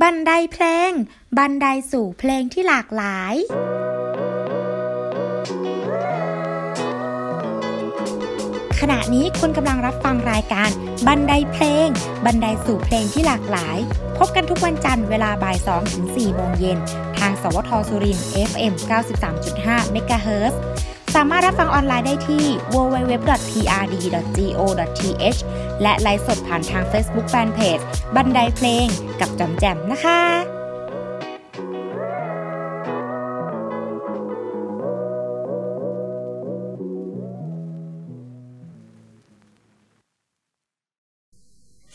บันไดเพลง บันไดสู่เพลงที่หลากหลาย ขณะนี้คุณกำลังรับฟังรายการ บันไดเพลง บันไดสู่เพลงที่หลากหลาย พบกันทุกวันจันทร์เวลาบ่าย2ถึง4โมงเย็น ทางสวทสุริน FM 93.5 MHz สามารถรับฟังออนไลน์ได้ที่ www.prd.go.th และไลฟ์สดผ่านทาง Facebook Fanpage บันไดเพลงกับจอมแจมนะคะ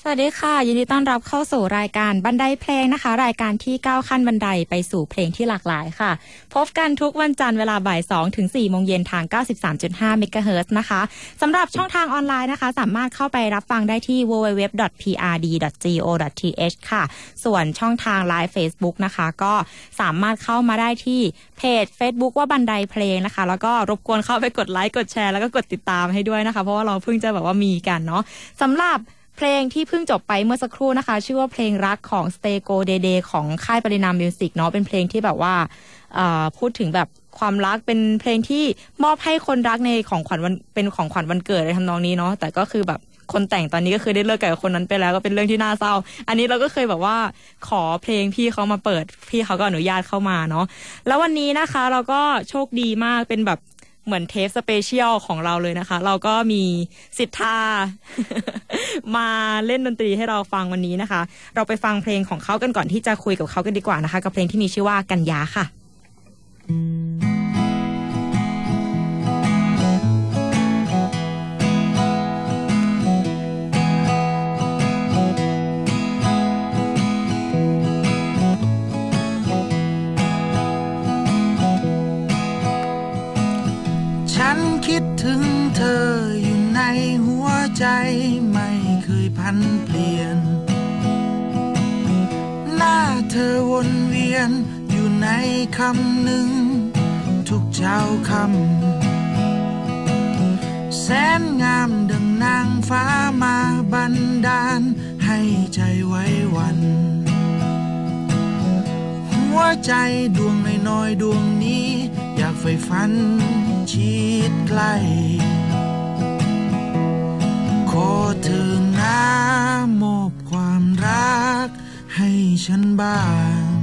วัสดีค่ะ ยินดีต้อนรับเข้าสู่รายการบันไดเพลงนะคะ รายการที่ก้าวขั้นบันไดไปสู่เพลงที่หลากหลายค่ะ พบกันทุกวันจันทร์เวลาบ่าย2ถึง4โมงเย็นทาง 93.5 MHz นะคะสำหรับช่องทางออนไลน์นะคะ สามารถเข้าไปรับฟังได้ที่ www.prd.go.th ค่ะ ส่วนช่องทางไลฟ์ Facebook นะคะ ก็สามารถเข้ามาได้ที่ page Facebook ว่าบันไดเพลงนะคะ แล้วก็รบกวนเข้าไปกดไลค์กดแชร์แล้วก็กดติดตามให้ด้วยนะคะ เพราะว่าเราเพิ่งจะแบบว่ามีกันเนาะสำหรับ เพลงที่เพิ่งจบไปเมื่อสักครู่นะคะ ชื่อว่าเพลงรักของ Stay Go Day Day ของค่ายปรินาม Music เนาะเป็นเพลงที่แบบว่าพูดถึงแบบความรักเป็นเพลงที่มอบให้คนรักในของขวัญวันเป็นของขวัญวันเกิดในทำนองนี้เนาะแต่ก็คือแบบคนแต่งตอนนี้ก็คือได้เลิกกับคนนั้นไปแล้วก็เป็นเรื่องที่น่าเศร้า อันนี้เราก็เคยแบบว่าขอเพลงพี่เขามาเปิดพี่เขาก็อนุญาตเข้ามาเนาะแล้ววันนี้นะคะเราก็โชคดีมากเป็นแบบ เหมือนเทปสเปเชียลของเราเลยนะคะ เราก็มีสิทธา มาเล่นดนตรีให้เราฟังวันนี้นะคะ เราไปฟังเพลงของเขากันก่อนที่จะคุยกับเขากันดีกว่านะคะ กับเพลงที่มีชื่อว่ากันยาค่ะ ใจไม่เคยพันเปลี่ยน หน้าเธอวนเวียนอยู่ในคำหนึ่ง ทุกเช้าคำแสนงามดังนางฟ้ามาบันดาล ให้ใจไว้วัน หัวใจดวงน้อยๆดวงนี้ อยากไฟฝันชิดใกล้ เธอนะมอบความรักให้ฉันบ้าง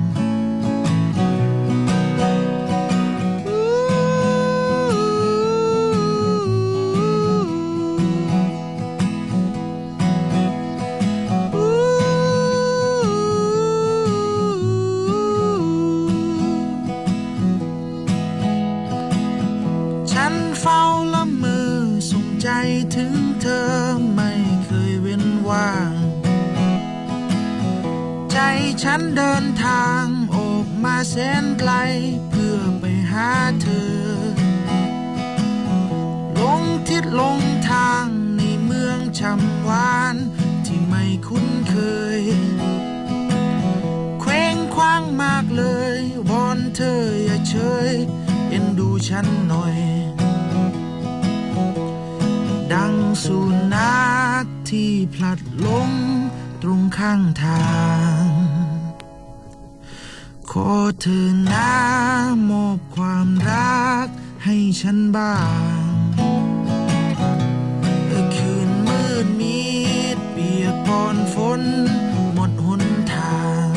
ฉันเม ใจถึงเธอไม่เคยเวียนวังใจฉันเดินทางออกมาแสนไกล เพื่อไปหาเธอ ลงทิศลงทางในเมืองชำวานที่ไม่คุ้นเคย เคว้งคว้างมากเลยวอนเธออย่าเฉย เอ็นดูฉันหน่อย ดังสุนัขที่พลัดลงตรงข้างทาง ขอเธอนะมอบความรักให้ฉันบ้างคืนมืดมิดเปียกปอนฝนหมดหนทาง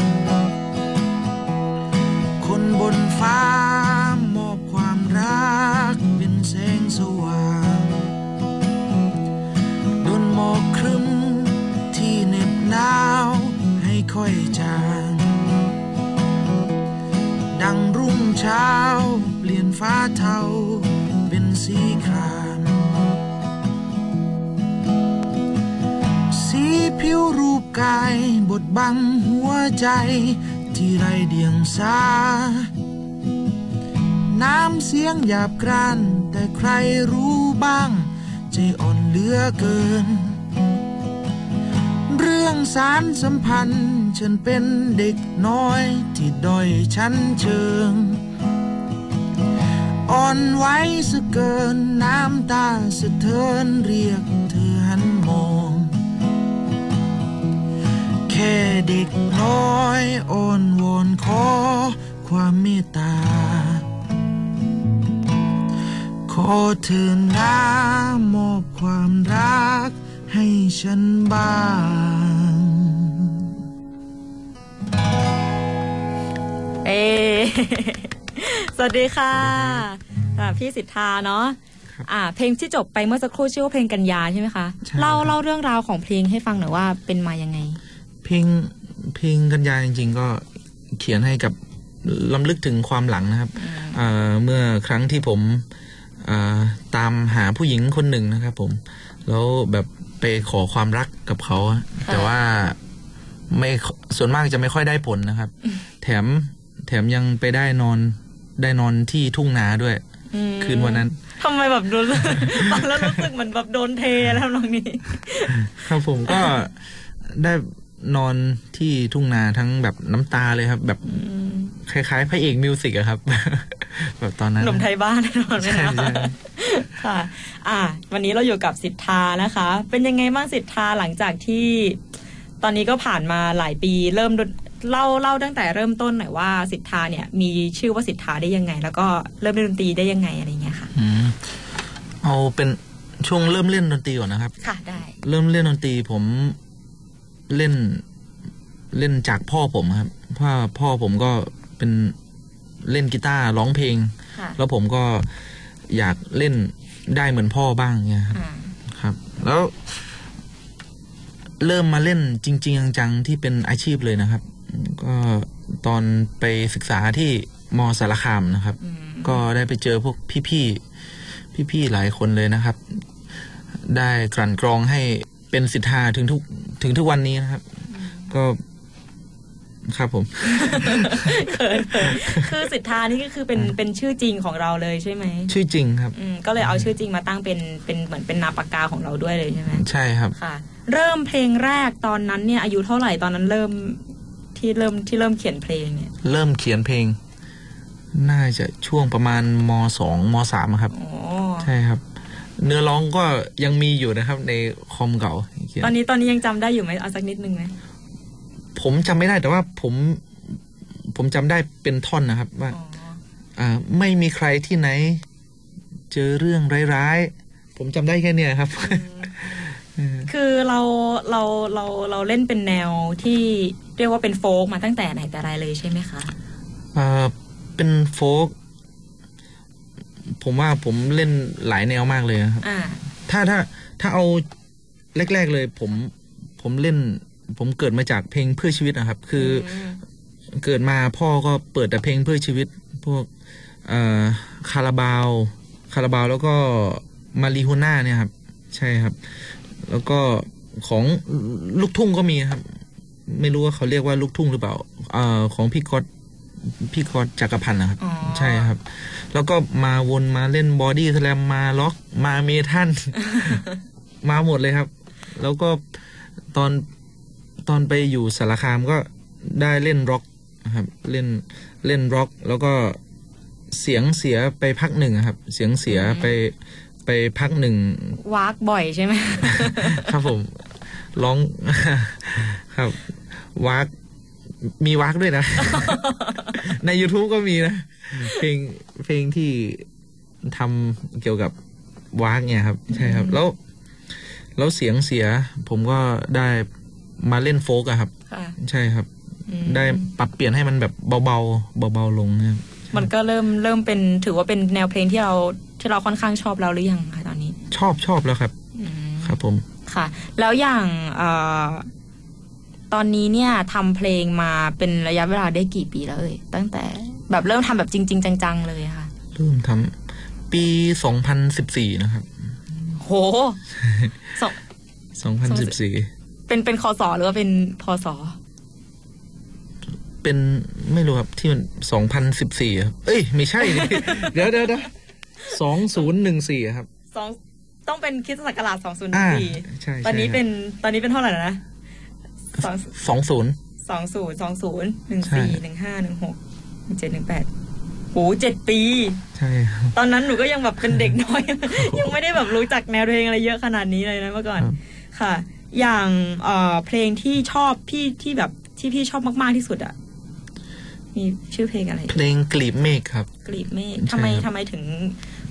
คนบนฟ้า สีครามสีผิวรูปกายบทบังหัวใจที่ไรเดียงสา น้ำเสียงหยาบกรานแต่ใครรู้บ้าง ใจอ่อนเหลือเกิน เรื่องสารสัมพันธ์ ฉันเป็นเด็กน้อยที่ด้อยชั้นเชิง อ่อนไหวสะเกินน้ำตาสะเทือนเรียกเธอหันมอง แค่เด็กน้อยอ้อนวอนขอความเมตตา ขอเธอนะมอบความรักให้ฉันบ้างเอ สวัสดีค่ะอ่าพี่สิทธาเนาะอ่า เพลงที่จบไปเมื่อสักครู่ชื่อว่าเพลงกันยาใช่ไหมคะใช่เล่าครับเล่าเรื่องราวของเพลงให้ฟังหน่อยว่าเป็นมายังไง เพลงเพลงกันยาจริง ๆ ก็เขียนให้กับลำลึกถึงความหลังนะครับเอ่อเมื่อครั้งที่ผมเอ่อตามหาผู้หญิงคนหนึ่งนะครับ ผม แล้วแบบไปขอความรักกับเขาอะค่ะแต่ว่าไม่ส่วนมากจะไม่ค่อยได้ผลนะครับ แถมแถมยังไปได้นอน ได้นอนที่ทุ่งนาด้วยอืมคืนวันนั้นทำไมแบบโดนฟังแล้วรู้สึกเหมือนแบบโดนเทแล้วน้องนี้ ครับผมก็ได้นอนที่ทุ่งนาทั้งแบบน้ำตาเลยครับ แบบคล้ายๆพระเอกมิวสิกอะครับ แบบตอนนั้นหนุ่มไทยบ้านแน่นอนเลยใช่นะใช่ค่ะ อ่าวันนี้เราอยู่กับสิทธานะคะ เป็นยังไงบ้างสิทธาหลังจากที่ ตอนนี้ก็ผ่านมาหลายปี เริ่มดน เล่าเล่าตั้งแต่เริ่มต้นหน่อยว่าสิทธาเนี่ยมีชื่อว่าสิทธาได้ยังไง แล้วก็เริ่มเล่นดนตรีได้ยังไงอะไรเงี้ยค่ะอืมเอาเป็นช่วงเริ่มเล่นดนตรีก่อนนะครับ ค่ะได้ เริ่มเล่นดนตรีผมเล่นเล่นจากพ่อผมครับเพ่อพ่อผมก็เป็นเล่นกีตาร์ร้องเพลงค่ะแล้วผมก็อยากเล่นได้เหมือนพ่อบ้างเนี่ยครับอ่าครับ แล้วเริ่มมาเล่นจริง ๆ จังๆที่เป็นอาชีพเลยนะครับ ก็ตอนไปศึกษาที่มสารคามนะครับอืมก็ได้ไปเจอพวกพี่ๆพี่ๆหลายคนเลยนะครับ ได้กลั่นกรองให้เป็นสิทธาถึงทุกถึงทุกวันนี้นะครับ ก็ครับผมเขินเขินคือสิทธานี่ก็คือเป็นเป็นชื่อจริงของเราเลยใช่ไหม ชื่อจริงครับอืมก็เลยเอาชื่อจริงมาตั้งเป็นเป็นเหมือนเป็นนามปากกาของเราด้วยเลยใช่ไหมใช่ครับค่ะ เริ่มเพลงแรกตอนนั้นเนี่ยอายุเท่าไหร่ตอนนั้นเริ่ม ที่เริ่มที่เริ่มเขียนเพลงเนี่ย เริ่มเขียนเพลง น่าจะช่วงประมาณมสองมสามครับโอ้ใช่ครับ เนื้อร้องก็ยังมีอยู่นะครับ ในคอมเก่าเขียนตอนนี้ตอนนี้ยังจำได้อยู่ไหมเอาสักนิดนึงไหมผมจำไม่ได้แต่ว่าผม ผมจำได้เป็นท่อนนะครับ ว่าอ๋ออ่า ไม่มีใครที่ไหน เจอเรื่องร้ายๆผมจำได้แค่เนี้ยครับ คือเราเราเราเราเล่นเป็นแนวที่เรียกว่าเป็นโฟกมาตั้งแต่ไหนแต่ไรเลยใช่ไหมคะอ่าเป็นโฟกผมว่าผมเล่นหลายแนวมากเลยนะครับอ่าถ้าถ้าถ้าเอาแรก ๆเลย ผมผมเล่น ผมเกิดมาจากเพลงเพื่อชีวิตนะครับ คือผมเกิดมาพ่อก็เปิดแต่เพลงเพื่อชีวิต พวกเอ่อคาราบาว คาราบาวแล้วก็มาลีฮวนน่าเนี่ยครับ ใช่ครับ แล้วก็ของลูกทุ่งก็มีครับ ไม่รู้ว่าเขาเรียกว่าลูกทุ่งหรือเปล่าเอ่อของพี่ก๊อตพี่ก๊อตจักรพันธ์นะครับอ๋อใช่ครับ แล้วก็มาวนมาเล่นบอดี้สแลมมาร็อกมาเมทัลมาหมดเลยครับ แล้วก็ตอนตอนไปอยู่สารคามก็ได้เล่นร็อกนะครับ เล่นเล่นร็อก แล้วก็เสียงเสียไปพักหนึ่งอะครับ เสียงเสียไป ไปพักหนึ่งวากบ่อยใช่ไหมครับผมร้องครับวากมีวากด้วยนะ ใน YouTube ก็มีนะ เพลงเพลงที่ทำเกี่ยวกับวากเนี่ยครับ ใช่ครับ แล้วแล้วเสียงเสีย ผมก็ได้มาเล่นโฟกอะครับค่ะใช่ครับอืมได้ปรับเปลี่ยนให้มันแบบเบาๆเบาๆลงนะครับมันก็เริ่มเริ่มเป็นถือว่าเป็นแนวเพลงที่เรา ที่เราค่อนข้างชอบแล้วหรือยังคะตอนนี้ ชอบชอบแล้วครับอืมครับผมค่ะ แล้วอย่างเอ่อตอนนี้เนี่ยทำเพลงมาเป็นระยะเวลาได้กี่ปีแล้วเอ่ยตั้งแต่แบบเริ่มทำแบบจริง ๆ จัง ๆ เลยอะค่ะ เริ่มทำปี2014นะครับ โหสอง2014เป็นเป็นคอสอหรือว่าเป็นพอสอเป็นไม่รู้ครับที่มันสองพันสิบสี่ครับ เอ้ย ไม่ใช่ดิเดี๋ยวเดี๋ยวเดี๋ยว สองศูนย์หนึ่งสี่ครับสองต้องเป็นคริสตศักราชสองศูนย์อ่าสี่ใช่ตอนนี้ใช่เป็นตอนนี้เป็นเท่าไหร่แล้วนะสองสองศูนย์สองศูนย์สองศูนย์หนึ่งใช่สี่หนึ่งห้าหนึ่งหกหนึ่งเจ็ดหนึ่งแปดโหเจ็ดปี ใช่ครับตอนนั้นหนูก็ยังแบบเป็นเด็กน้อย ยังไม่ได้แบบรู้จักแนวเพลงอะไรเยอะขนาดนี้เลยนะเมื่อก่อนครับค่ะ อย่างเอ่อเพลงที่ชอบพี่ที่แบบที่พี่ชอบมาก ๆที่สุดอะมีชื่อเพลงอะไร เพลงกลีบเมฆครับ กลีบเมฆใช่ทำไมครับทำไมถึง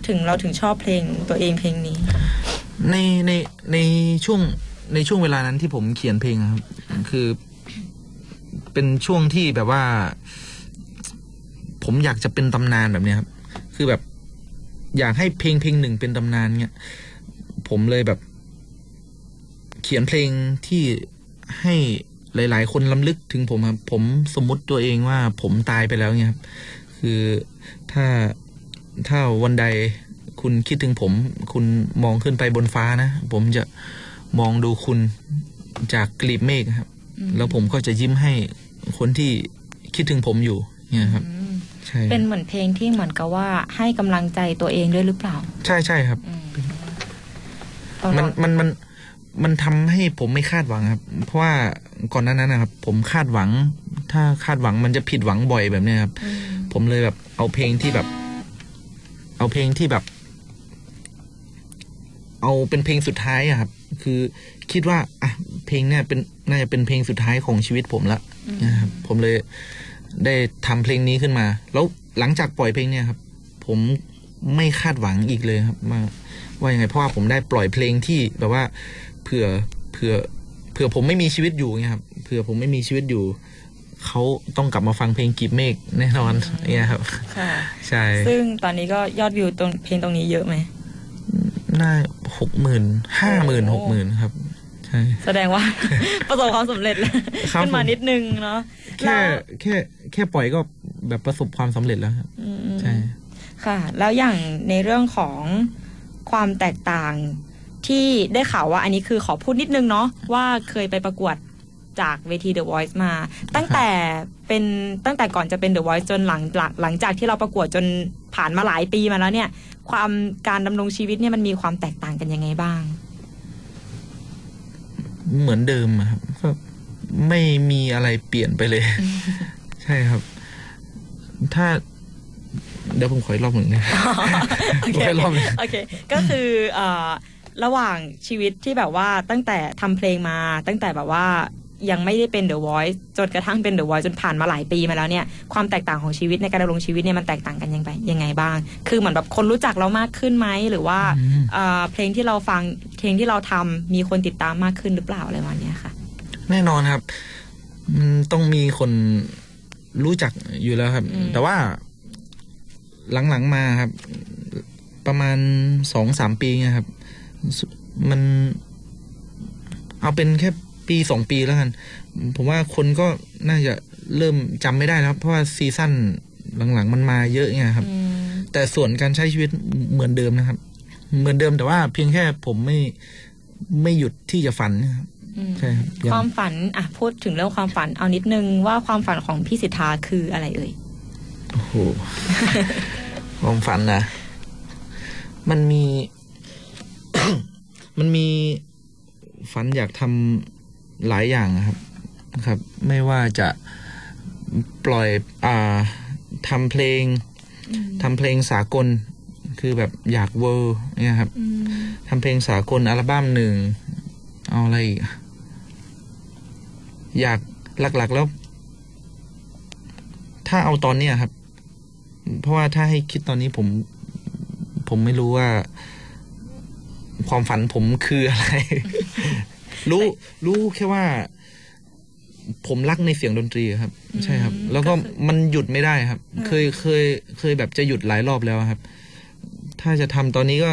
ถึงเราถึงชอบเพลงตัวเองเพลงนี้ ในในในช่วงในช่วงเวลานั้นที่ผมเขียนเพลงครับ คือ เป็นช่วงที่แบบว่า ผมอยากจะเป็นตำนานแบบนี้ครับ คือแบบอยากให้เพลงเพลงหนึ่งเป็นตำนานเงี้ยผมเลยแบบ เขียนเพลงที่ให้หลาย ๆ คนล้ำลึกถึงผมครับ ผมสมมติตัวเองว่าผมตายไปแล้วเงี้ยครับ คือถ้า ถ้าวันใดคุณคิดถึงผม คุณมองขึ้นไปบนฟ้านะ ผมจะมองดูคุณจากกลีบเมฆครับ แล้วผมก็จะยิ้มให้คนที่คิดถึงผมอยู่เนี่ยครับอืมใช่เป็นเหมือนเพลงที่เหมือนกับว่าให้กำลังใจตัวเองด้วยหรือเปล่า ใช่ใช่ครับอืมมันมันมันมันทำให้ผมไม่คาดหวังครับ เพราะว่าก่อนหน้านั้นนะครับ ผมคาดหวัง ถ้าคาดหวังมันจะผิดหวังบ่อยแบบเนี้ยครับอืมผมเลยแบบเอาเพลงที่แบบ เอาเพลงที่แบบ เอาเป็นเพลงสุดท้ายอะครับ คือคิดว่า อะ เพลงเนี่ยเป็นน่าจะเป็นเพลงสุดท้ายของชีวิตผมละนะครับผมเลยได้ทำเพลงนี้ขึ้นมา แล้วหลังจากปล่อยเพลงเนี่ยครับ ผมไม่คาดหวังอีกเลยครับว่าว่ายังไงเพราะว่าผมได้ปล่อยเพลงที่แบบว่าเผื่อเผื่อเผื่อผมไม่มีชีวิตอยู่เงี้ยครับเผื่อผมไม่มีชีวิตอยู่ เขาต้องกลับมาฟังเพลงกีบเมฆแน่นอนเนี่ยครับค่ะใช่ ซึ่งตอนนี้ก็ยอดวิวตรงเพลงตรงนี้เยอะไหมน่าหกหมื่นห้าหมื่นหกหมื่นครับใช่แสดงว่า ประสบความสำเร็จแล้วครับขึ้นมาผมนิดนึงเนาะแค่แค่แค่ปล่อยก็แบบประสบความสำเร็จแล้วครับอืมใช่ค่ะ แล้วอย่างในเรื่องของความแตกต่างที่ได้ข่าวว่าอันนี้คือขอพูดนิดนึงเนาะว่าเคยไปประกวด จากเวที The Voice มา ตั้งแต่เป็นตั้งแต่ก่อนจะเป็น The Voice จนหลังหลังหลังจากที่เราประกวดจนผ่านมาหลายปีมาแล้วเนี่ย ความการดำรงชีวิตเนี่ยมันมีความแตกต่างกันยังไงบ้าง เหมือนเดิมอะครับก็ไม่มีอะไรเปลี่ยนไปเลย ใช่ครับ ถ้าเดี๋ยวผมขออีกรอบหนึ่งนะโอเคขออีกรอบหนึ่งโอเค ก็คือเอ่อระหว่างชีวิตที่แบบว่าตั้งแต่ทำเพลงมาตั้งแต่แบบว่า ยังไม่ได้เป็น The Voice จนกระทั่งเป็น The Voice จนผ่านมาหลายปีมาแล้วเนี่ยความแตกต่างของชีวิตในการดำรงชีวิตเนี่ยมันแตกต่างกันยังไงยังไงบ้าง คือเหมือนแบบคนรู้จักเรามากขึ้นไหมหรือว่าอืมเอ่อเพลงที่เราฟังเพลงที่เราทำมีคนติดตามมากขึ้นหรือเปล่าอะไรประมาณเนี้ยค่ะ แน่นอนครับมันต้องมีคนรู้จักอยู่แล้วครับอืมแต่ว่าหลังๆมาครับ ประมาณสองสามปีเนี่ยครับ มันเอาเป็นแค่ ปีสองปีแล้วกัน ผมว่าคนก็น่าจะเริ่มจำไม่ได้แล้วครับเพราะว่าซีซั่นหลังๆมันมาเยอะไงครับอืมแต่ส่วนการใช้ชีวิตเหมือนเดิมนะครับ เหมือนเดิมแต่ว่าเพียงแค่ผมไม่ไม่หยุดที่จะฝันนะครับอืมใช่ครับยังความฝันอะพูดถึงเรื่องความฝันเอานิดนึงว่าความฝันของพี่สิทธาคืออะไรเอ่ยโอ้โหความฝันนะมันมี มันมีฝันอยากทำ หลายอย่างนะครับนะครับ ไม่ว่าจะปล่อยอ่าทำเพลงทำเพลงสากลคือแบบอยากเวอร์เนี่ยครับอืมทำเพลงสากลอัลบั้มหนึ่งเอาอะไรอีกอะอยากหลักๆแล้ว ถ้าเอาตอนเนี้ยครับ เพราะว่าถ้าให้คิดตอนนี้ผม ผมไม่รู้ว่า ความฝันผมคืออะไร รู้รู้แค่ว่า ผมรักในเสียงดนตรีครับ ใช่ครับ แล้วก็มันหยุดไม่ได้ครับ เคยเคยเคยแบบจะหยุดหลายรอบแล้วครับ ถ้าจะทำตอนนี้ก็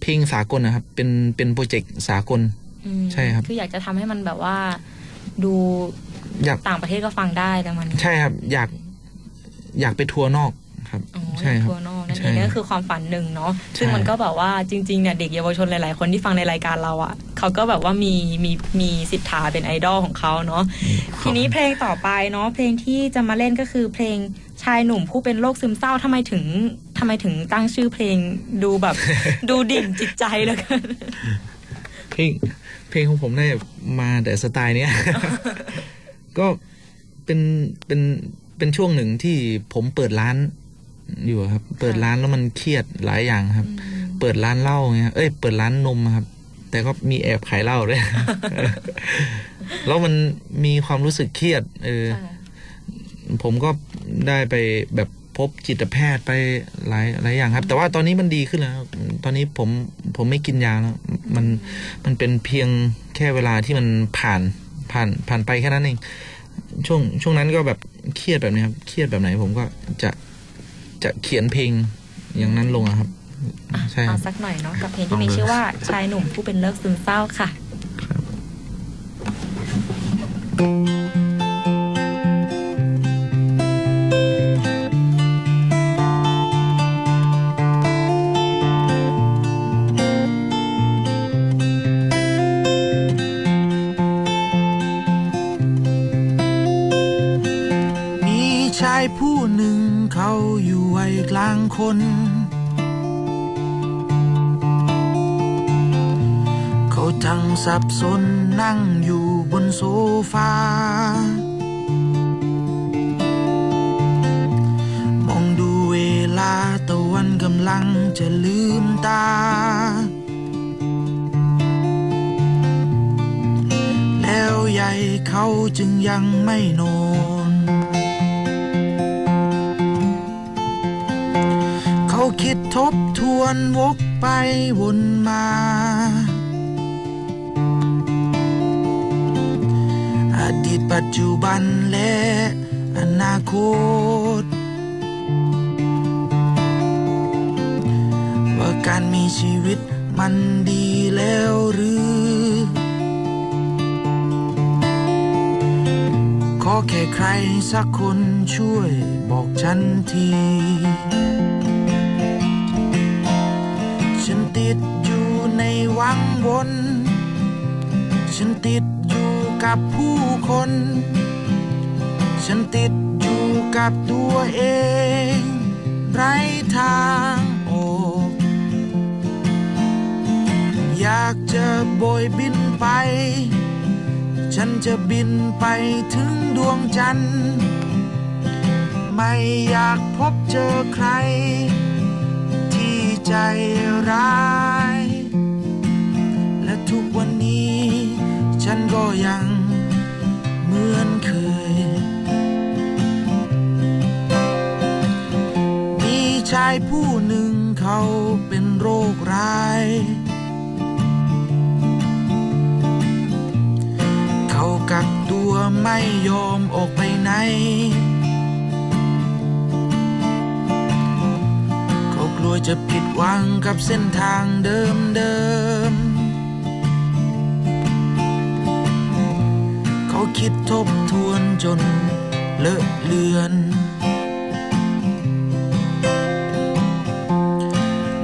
เพลงสากลนะครับ เป็นเป็นโปรเจกต์สากลอืมใช่ครับ คืออยากจะทำให้มันแบบว่า ดูอยากต่างประเทศก็ฟังได้ประมาณนี้ใช่ครับ อยาก อยากไปทัวร์นอก ครับอ๋อใช่ครับทัวร์นอกนั่นใช่เองนั่นก็คือความฝันหนึ่งเนาะซึ่งใช่มันก็แบบว่าจริงๆเนี่ยเด็กเยาวชนหลายๆ คนที่ฟังในรายการเราอะ่ะเขาก็แบบว่ามีมีมีสิทธาเป็นไอดอลของเขาเนาะทีนี้เพลงต่อไปเนาะเพลงที่จะมาเล่นก็คือเพลงชายหนุ่มผู้เป็นโรคซึมเศร้าทำไมถึงทำไมถึงตั้งชื่อเพลงดูแบบ ดูดิ่งจิตใจแล้วกันเพลงเพลงของผมเนี่ยมาแต่สไตล์เนี้ยก็เป็นเป็นเป็นช่วงหนึ่งที่ผมเปิดร้าน อยู่ครับ เปิดร้านแล้วมันเครียดหลายอย่างครับ เปิดร้านเหล้าเงี้ยเอ้ยเปิดร้านนมครับ แต่ก็มีแอบขายเหล้าด้วยแล้วมันมีความรู้สึกเครียด เออค่ะผมก็ได้ไปแบบพบจิตแพทย์ไปหลายหลายอย่างครับ แต่ว่าตอนนี้มันดีขึ้นแล้วครับตอนนี้ผมผมไม่กินยาแล้ว มันมันเป็นเพียงแค่เวลาที่มันผ่านผ่านผ่านไปแค่นั้นเองช่วงช่วงนั้นก็แบบเครียดแบบนี้ครับ เครียดแบบไหนผมก็จะ จะเขียนเพลงอย่างนั้นลงอะครับ ใช่คเอารับ สักหน่อยเนาะกับเพลงที่มีชื่อว่าชายหนุ่มผู้เป็นเลิกซึมเศร้าค่ะมี คน เขาทั้งสับสนนั่งอยู่บนโซฟามองดูเวลาตะวันกำลังจะลืมตา แล้วใหญ่เขาจึงยังไม่นอน ทบทวนวกไปวนมา อดีตปัจจุบันและอนาคต ว่าการมีชีวิตมันดีแล้วหรือ ขอแค่ใครสักคนช่วยบอกฉันที ติดอยู่ในวังวนฉันติดอยู่กับผู้คน ฉันติดอยู่กับตัวเอง ไรทางออกอยากจะโบยบินไป ฉันจะบินไปถึงดวงจันทร์ ไม่อยากพบเจอใคร ใจร้าย และทุกวันนี้ ฉันก็ยังเหมือนเคย มีชายผู้หนึ่งเขาเป็นโรคร้าย เขากักตัวไม่ยอมออกไปไหน วจะผิดหวังกับเส้นทางเดิมเดิมๆเขาคิดทบทวนจนเลอะเลือน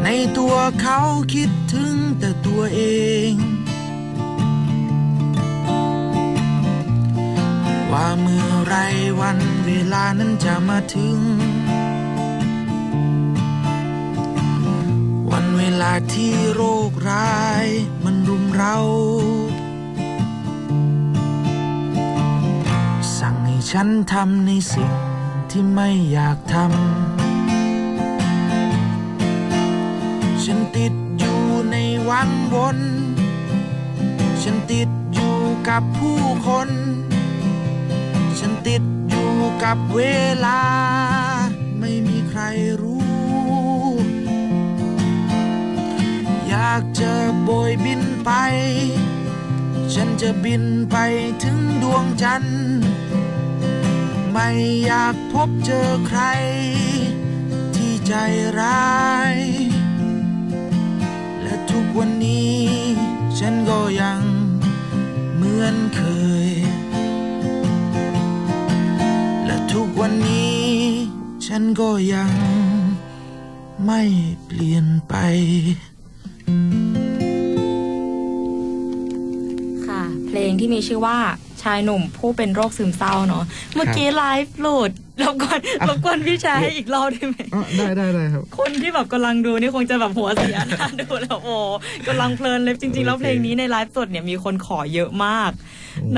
ในตัวเขาคิดถึงแต่ตัวเอง ว่าเมื่อไรวันเวลานั้นจะมาถึง วันเวลาที่โรคร้ายมันรุมเรา สั่งให้ฉันทำในสิ่งที่ไม่อยากทำ ฉันติดอยู่ในวังวน ฉันติดอยู่กับผู้คน ฉันติดอยู่กับเวลา ไม่มีใครรู้ากจะโบยบินไป ฉันจะบินไปถึงดวงจันทร์ ไม่อยากพบเจอใคร ที่ใจร้าย และทุกวันนี้ ฉันก็ยังเหมือนเคย และทุกวันนี้ ฉันก็ยังไม่เปลี่ยนไป งที่มีชื่อว่าชายหนุ่มผู้เป็นโรคซึมเศร้าเนาะเมื่อกี้ไลฟ์หลุดรบกวนรบกวนพี่ชายให้อีกรอบได้ไหมได้ได้ได้ครับ คนที่แบบกำลังดูนี่คงจะแบบหัวเสียหน้าดูแล้วโอ้กำลังเพลินเลยจริง ๆ แล้วโอเคเพลงนี้ในไลฟ์สดเนี่ยมีคนขอเยอะมาก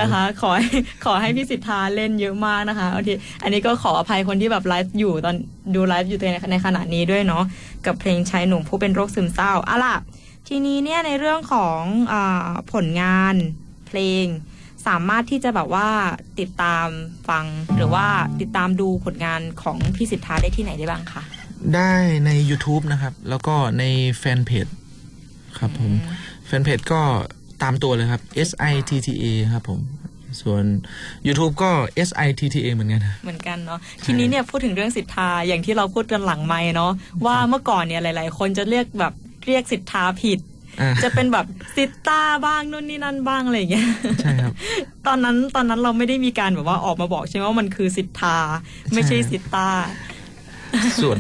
นะคะ ขอให้ขอให้พี่ SITTA เล่นเยอะมากนะคะโอเคอันนี้ก็ขออภัยคนที่แบบไลฟ์อยู่ตอนดูไลฟ์อยู่ในในขณะนี้ด้วยเนาะกับเพลงชายหนุ่มผู้เป็นโรคซึมเศร้าอะล่ะทีนี้เนี่ยในเรื่องของอาผลงานเพ ลง สามารถที่จะแบบว่าติดตามฟังหรือว่าติดตามดูผลงานของพี่สิทธาได้ที่ไหนได้บ้างคะ ได้ใน YouTube นะครับ แล้วก็ในแฟนเพจครับผม แฟนเพจก็ตามตัวเลยครับ S I T T A ครับผมส่วน YouTube ก็ S I T T A เหมือนกันเหมือนกันเนาะทีนี้เนี่ยพูดถึงเรื่องสิทธาอย่างที่เราพูดกันหลังไม้เนาะว่าเมื่อก่อนเนี่ยหลาย ๆ คนจะเรียกแบบเรียกสิทธาผิดอ่า จะเป็นแบบสิตตาบ้างนู่นนี่นั่นบ้างอะไรอย่างเงี้ยใช่ครับ ตอนนั้นตอนนั้นเราไม่ได้มีการแบบว่าออกมาบอกใช่ไหมว่ามันคือสิทธา ไม่ใช่สิตตาส่วน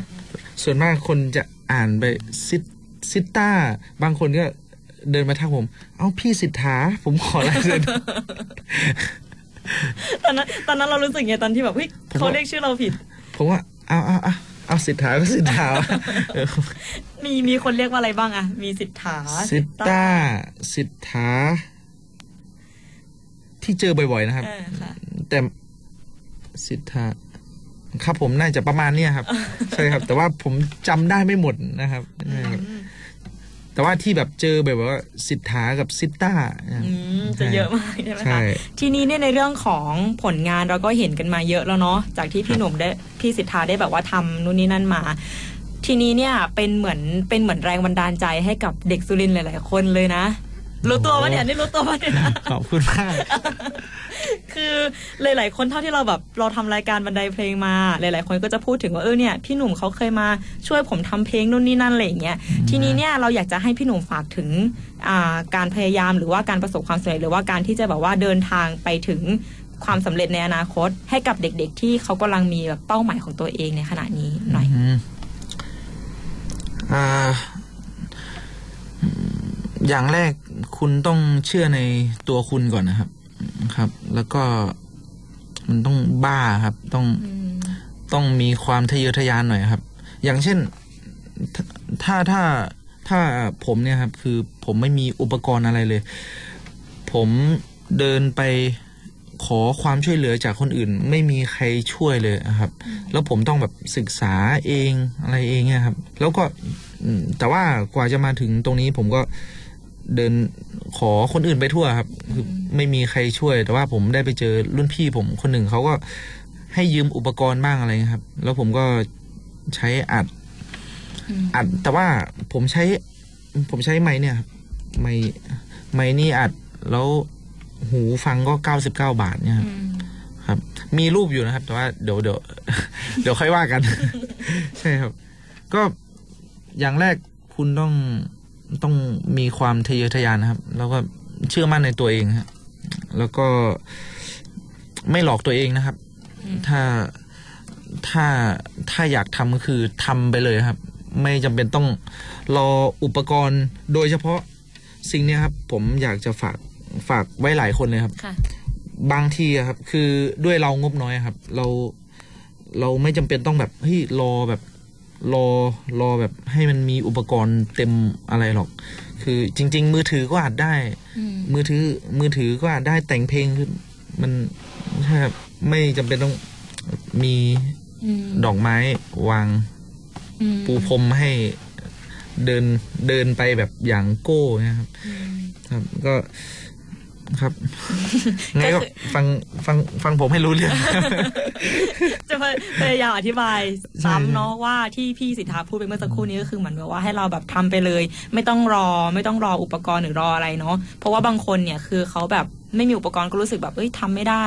ส่วนมากคนจะอ่านไปซิซิต้า บางคนก็เดินมาทักผม เอ้าพี่สิทธา ผมขอลายเซ็นตอนนั้นตอนนั้นเรารู้สึกไงตอนที่แบบเฮ้ยผมว่าเขาเรียกชื่อเราผิด ผมว่าเอาเอาเอา เอาสิทธาก็สิทธาเออมีมีคนเรียกว่าอะไรบ้างอะมีสิทธาสิตต้าสิทธาที่เจอบ่อยๆนะครับเออค่ะแต่สิทธาครับผมน่าจะประมาณเนี้ยครับ ใช่ครับ แต่ว่าผมจำได้ไม่หมดนะครับใช่ครับ แต่ว่าที่แบบเจอแบบว่าสิทธากับซิต้านะครับอืมจะเยอะมากใช่ไหมใช่คะทีนี้เนี่ยในเรื่องของผลงานเราก็เห็นกันมาเยอะแล้วเนาะจากที่พี่หนุ่มได้พี่สิทธาได้แบบว่าทำนู่นนี่นั่นมา ทีนี้เนี่ยเป็นเหมือนเป็นเหมือนแรงบันดาลใจให้กับเด็กสุรินทร์หลาย ๆ คนเลยนะ รู้ตัวปะเนี่ยนี่รู้ตัวปะเนี่ยขอบคุณมาก คือหลาย ๆ คนเท่าที่เราแบบเราทำรายการบันไดเพลงมา หลาย ๆ คนก็จะพูดถึงว่าเออเนี่ยพี่หนุ่มเขาเคยมาช่วยผมทำเพลงนู่นนี่นั่นอะไรอย่างเงี้ยทีนี้เนี่ยเราอยากจะให้พี่หนุ่มฝากถึงอ่าการพยายามหรือว่าการประสบความสำเร็จหรือว่าการที่จะแบบว่าเดินทางไปถึงความสำเร็จในอนาคต ให้กับเด็ก ๆ ที่เขากำลังมีแบบเป้าหมายของตัวเองในขณะนี้หน่อยอืมอ่าอย่างแรก คุณต้องเชื่อในตัวคุณก่อนนะครับ ครับ แล้วก็มันต้องบ้าครับ ต้องต้องมีความทะเยอทะยานหน่อยครับ อย่างเช่น ถ้าถ้าถ้าผมเนี่ยครับ คือผมไม่มีอุปกรณ์อะไรเลย ผมเดินไปขอความช่วยเหลือจากคนอื่น ไม่มีใครช่วยเลยอะครับ แล้วผมต้องแบบศึกษาเองอะไรเองเนี่ยครับ แล้วก็อืมแต่ว่ากว่าจะมาถึงตรงนี้ผมก็ เดินขอคนอื่นไปทั่วครับ คือไม่มีใครช่วย แต่ว่าผมได้ไปเจอรุ่นพี่ผมคนหนึ่งเขาก็ให้ยืมอุปกรณ์บ้างอะไรเงี้ยครับ แล้วผมก็ใช้อัด อัด แต่ว่าผมใช้ ผมใช้ไม้เนี่ยครับไม้ไม้นี่อัดแล้วหูฟังก็เก้าสิบเก้าบาทเนี่ยครับครับ มีรูปอยู่นะครับ แต่ว่าเดี๋ยวเดี๋ยวเดี๋ยวค่อยว่ากัน ใช่ครับ ก็อย่างแรกคุณต้อง ต้องมีความทะเยอทะยานนะครับ แล้วก็เชื่อมั่นในตัวเองฮะแล้วก็ไม่หลอกตัวเองนะครับ ถ้าถ้าถ้าอยากทำก็คือทำไปเลยครับ ไม่จำเป็นต้องรออุปกรณ์ โดยเฉพาะสิ่งเนี้ยครับ ผมอยากจะฝากฝากไว้หลายคนเลยครับค่ะบางทีอะครับ คือด้วยเรางบน้อยอะครับ เราเราไม่จำเป็นต้องแบบเฮ้ยรอแบบ รอรอแบบให้มันมีอุปกรณ์เต็มอะไรหรอก คือจริง ๆ มือถือก็อาจได้ มือถือมือถือก็อาจได้แต่งเพลงคือมันใช่ครับไม่จำเป็นต้องมีดอกไม้วางปูพรมให้เดินเดินไปแบบอย่างโก้เนะครับ ครับ ก็ ครับไงก็ฟังฟังฟังผมให้รู้เรื่อง จะพยายามอธิบายใช่ซ้ำเนาะว่าที่พี่สิทธาพูดไปเมื่อสักครู่นี้ก็คือเหมือนแบบว่าให้เราแบบทำไปเลย ไม่ต้องรอไม่ต้องรออุปกรณ์หรือรออะไรเนาะเพราะว่าบางคนเนี่ยคือเขาแบบไม่มีอุปกรณ์ก็รู้สึกแบบเอ้ยทำไม่ได้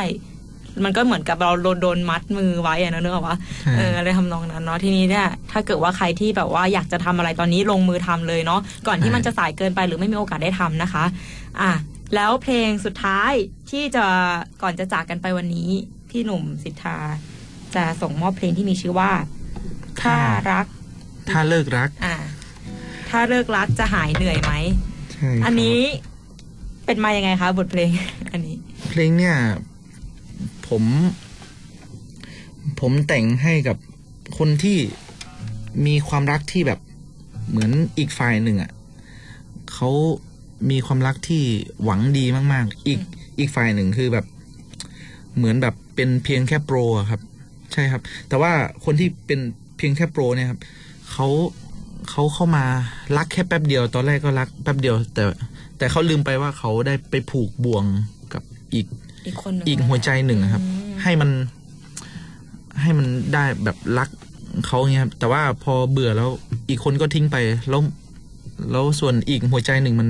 มันก็เหมือนกับเราโดนโดนมัดมือไว้อะเนอะเนกอะวะใช่เอออะไรทำนองนั้นเนาะทีนี้เนี่ยถ้าเกิดว่าใครที่แบบว่าอยากจะทำอะไรตอนนี้ลงมือทำเลยเนาะก่อนที่มันจะสายเกินไปหรือไม่มีโอกาสได้ทำนะคะ อะ แล้วเพลงสุดท้ายที่จะก่อนจะจากกันไปวันนี้ พี่หนุ่มสิทธาจะส่งมอบเพลงที่มีชื่อว่า ถ้ารัก ถ้าเลิกรัก อ่า ถ้าเลิกรักจะหายเหนื่อยไหมใช่ครับอันนี้เป็นมายังไงคะบทเพลง อันนี้ เพลงเนี่ย ผม ผมแต่งให้กับคนที่มีความรักที่แบบเหมือนอีกฝ่ายหนึ่งอะ่ะเขา มีความรักที่หวังดีมาก ๆ อีกอีกฝ่ายหนึ่งคือแบบ เหมือนแบบเป็นเพียงแค่โปรอะครับ ใช่ครับ แต่ว่าคนที่เป็นเพียงแค่โปรเนี่ยครับเขาเขาเข้ามารักแค่แป๊บเดียว ตอนแรกก็รักแป๊บเดียว แต่ แต่เขาลืมไปว่าเขาได้ไปผูกบ่วงกับอีกอีกคนหนึ่งอีกหัวใจหนึ่งอะครับอืมให้มัน ให้มันได้แบบรักเขาเงี้ยครับแต่ว่าพอเบื่อแล้วอีกคนก็ทิ้งไปแล้ว แล้วส่วนอีกหัวใจหนึ่งมัน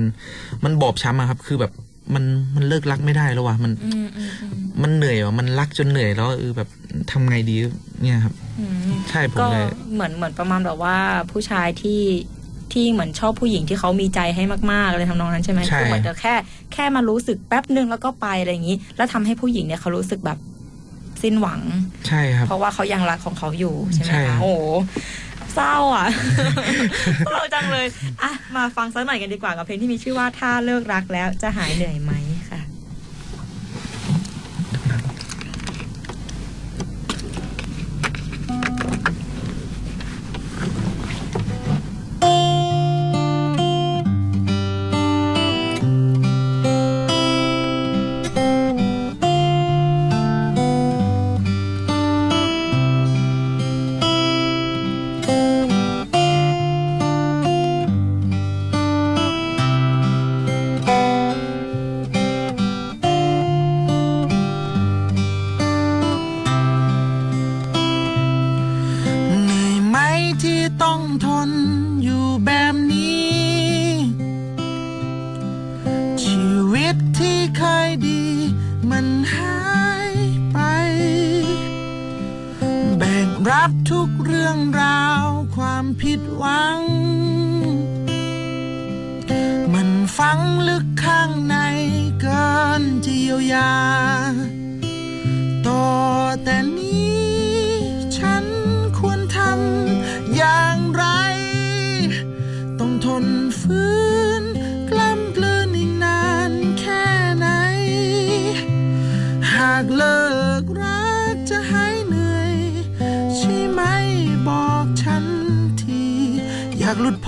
มันบอบช้ำอะครับ คือแบบมันมันเลิกรักไม่ได้แล้วว่ะมันอืมอืมอืมมันเหนื่อยว่ะมันรักจนเหนื่อยแล้วเออแบบทำไงดีเนี่ยครับอืมใช่ผมก็เลยเหมือนเหมือนประมาณแบบว่าผู้ชายที่ที่เหมือนชอบผู้หญิงที่เขามีใจให้มากๆอะไรทำนองนั้นใช่ไหมใช่คือเหมือนจะแค่แค่มารู้สึกแป๊บนึงแล้วก็ไปอะไรอย่างนี้ แล้วทำให้ผู้หญิงเนี่ยเขารู้สึกแบบสิ้นหวัง ใช่ครับ เพราะว่าเขายังรักของเขาอยู่ใช่ไหมใช่ครัคะบโอ้โห เศร้าอะเศร้าจังเลยอะมาฟังสักหน่อยกันดีกว่ากับเพลงที่มีชื่อว่าถ้าเลิกรักแล้วจะหายเหนื่อยไหม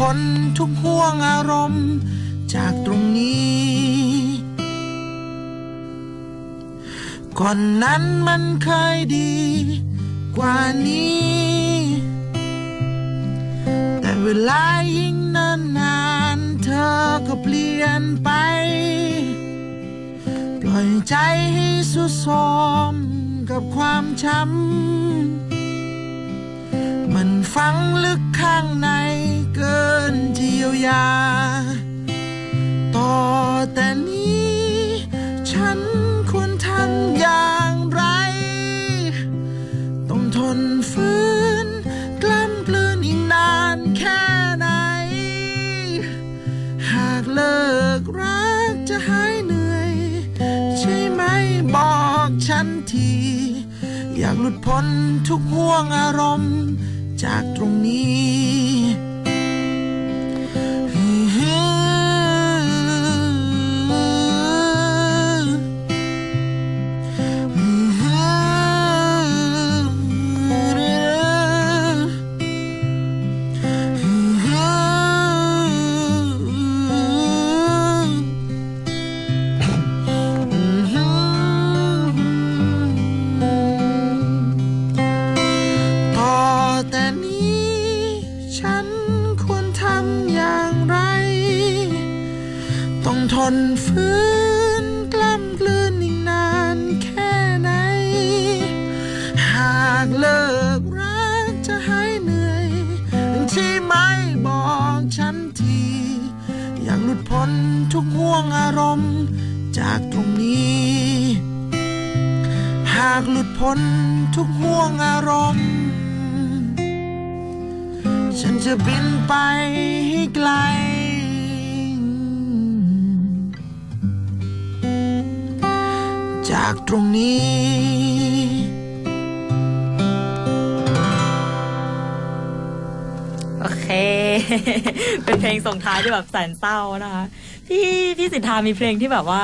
พ้นทุกห่วงอารมณ์ จากตรงนี้ ก่อนนั้นมันเคยดีกว่านี้ แต่เวลายิ่งนานนานๆเธอก็เปลี่ยนไป ปล่อยใจให้สุดโทมกับความช้ำมันฝังลึกข้างใน กินเยียวยา ต่อแต่นี้ ฉันควรทำอย่างไร ต้องทนฝืนกล้ำกลืนอีกนานแค่ไหน หากเลิกรักจะหายเหนื่อย ใช่ไหมบอกฉันที อยากหลุดพ้นทุกห่วงอารมณ์จากตรงนี้ ที่ไม่บอกฉันที อยากหลุดพ้นทุกห่วงอารมณ์ จากตรงนี้ หากหลุดพ้นทุกห่วงอารมณ์ ฉันจะบินไปให้ไกลจากตรงนี้ เค เป็นเพลงส่งท้ายที่แบบแสนเศร้านะคะ พี่พี่สิทธามีเพลงที่แบบว่า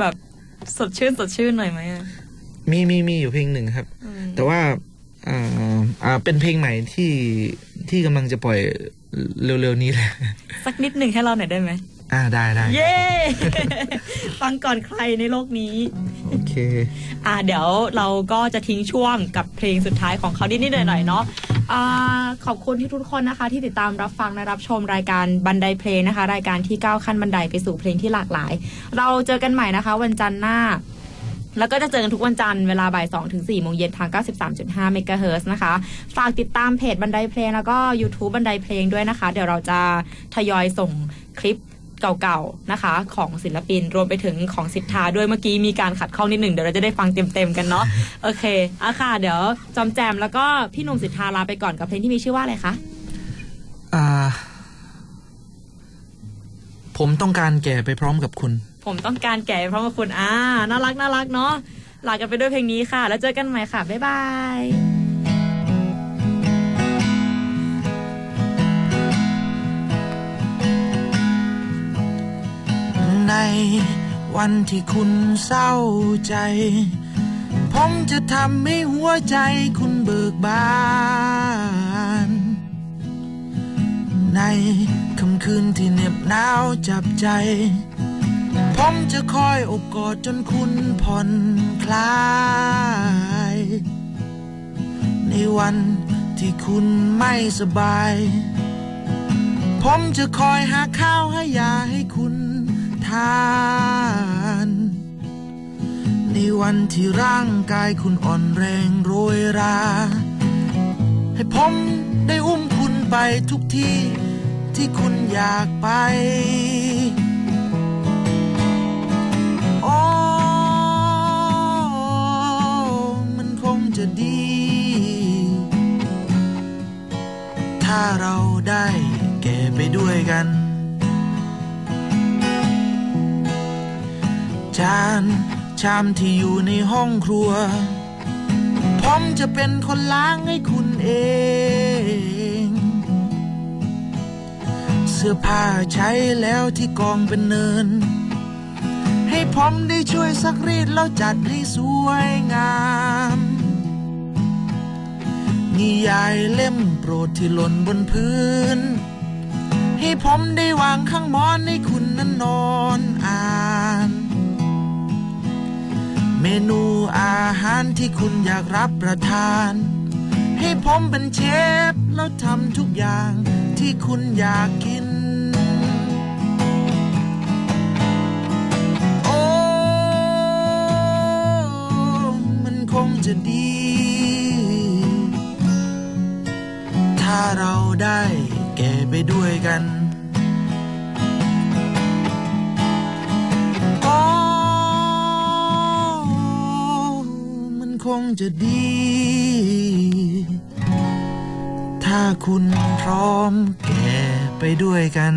แบบสดชื่นสดชื่นหน่อยไหมอะมีมีมีอยู่เพลงหนึ่งครับอืมแต่ว่าอ่าอ่าเป็นเพลงใหม่ที่ที่กำลังจะปล่อยเร็วๆนี้แหละ สักนิดหนึ่งให้เราหน่อยได้ไหม อ่าได้ได้เย้ฟังก่อนใครในโลกนี้ โอเค อ่าเดี๋ยวเราก็จะทิ้งช่วงกับเพลงสุดท้ายของเขานิดๆหน่อยๆเนาะอ่าขอบคุณที่ทุกคนนะคะ ที่ติดตามรับฟังและรับชมรายการบันไดเพลงนะคะ รายการที่ก้าวขั้นบันไดไปสู่เพลงที่หลากหลาย เราเจอกันใหม่นะคะ วันจันทร์หน้าแล้วก็จะเจอกันทุกวันจันทร์เวลาบ่าย2ถึง4โมงเย็นทาง 93.5 เมกะเฮิร์นะคะ ฝากติดตามเพจบันไดเพลง แล้วก็ YouTube บันไดเพลงด้วยนะคะ เดี๋ยวเราจะทยอยส่งคลิป เก่าๆนะคะ ของศิลปินรวมไปถึงของสิทธาด้วยเมื่อกี้มีการขัดข้องนิดหนึ่งเดี๋ยวเราจะได้ฟังเต็มๆกันเนาะโอเคอะค่ะเดี๋ยวจอมแจมแล้วก็พี่หนุ่มสิทธาลาไปก่อนกับเพลงที่มีชื่อว่าอะไรคะอ่าผมต้องการแก่ไปพร้อมกับคุณ ผมต้องการแก่เพราะว่าคุณอ่าน่ารักน่ารักเนาะลากันไปด้วยเพลงนี้ค่ะ แล้วเจอกันใหม่ค่ะบ๊ายบาย ในวันที่คุณเศร้าใจ ผมจะทำให้หัวใจคุณเบิกบาน ในค่ำคืนที่เหน็บหนาวจับใจ ผมจะคอยอบกอดจนคุณผ่อนคลาย ในวันที่คุณไม่สบาย ผมจะคอยหาข้าวให้ยาให้คุณ ทาน ในวันที่ร่างกายคุณอ่อนแรงโรยรา ให้ผมได้อุ้มคุณไปทุกที่ที่คุณอยากไปโอ้มันคงจะดี ถ้าเราได้แก่ไปด้วยกัน จาน ชามที่อยู่ในห้องครัว ผมจะเป็นคนล้างให้คุณเอง เสื้อผ้าใช้แล้วที่กองเป็นเนิน ให้ผมได้ช่วยซักรีดแล้วจัดให้สวยงามนิยายเล่มโปรดที่หล่นบนพื้น ให้ผมได้วางข้างหมอนให้คุณนั้นนอนอ่าน มนูอาหารที่คุณอยากรับประทาน ให้ผมเป็นเชฟแล้วทำทุกอย่างที่คุณอยากกิน โอ้ มันคงจะดี ถ้าเราได้แก่ไปด้วยกัน คงจะดี ถ้าคุณพร้อมแก่ไปด้วยกัน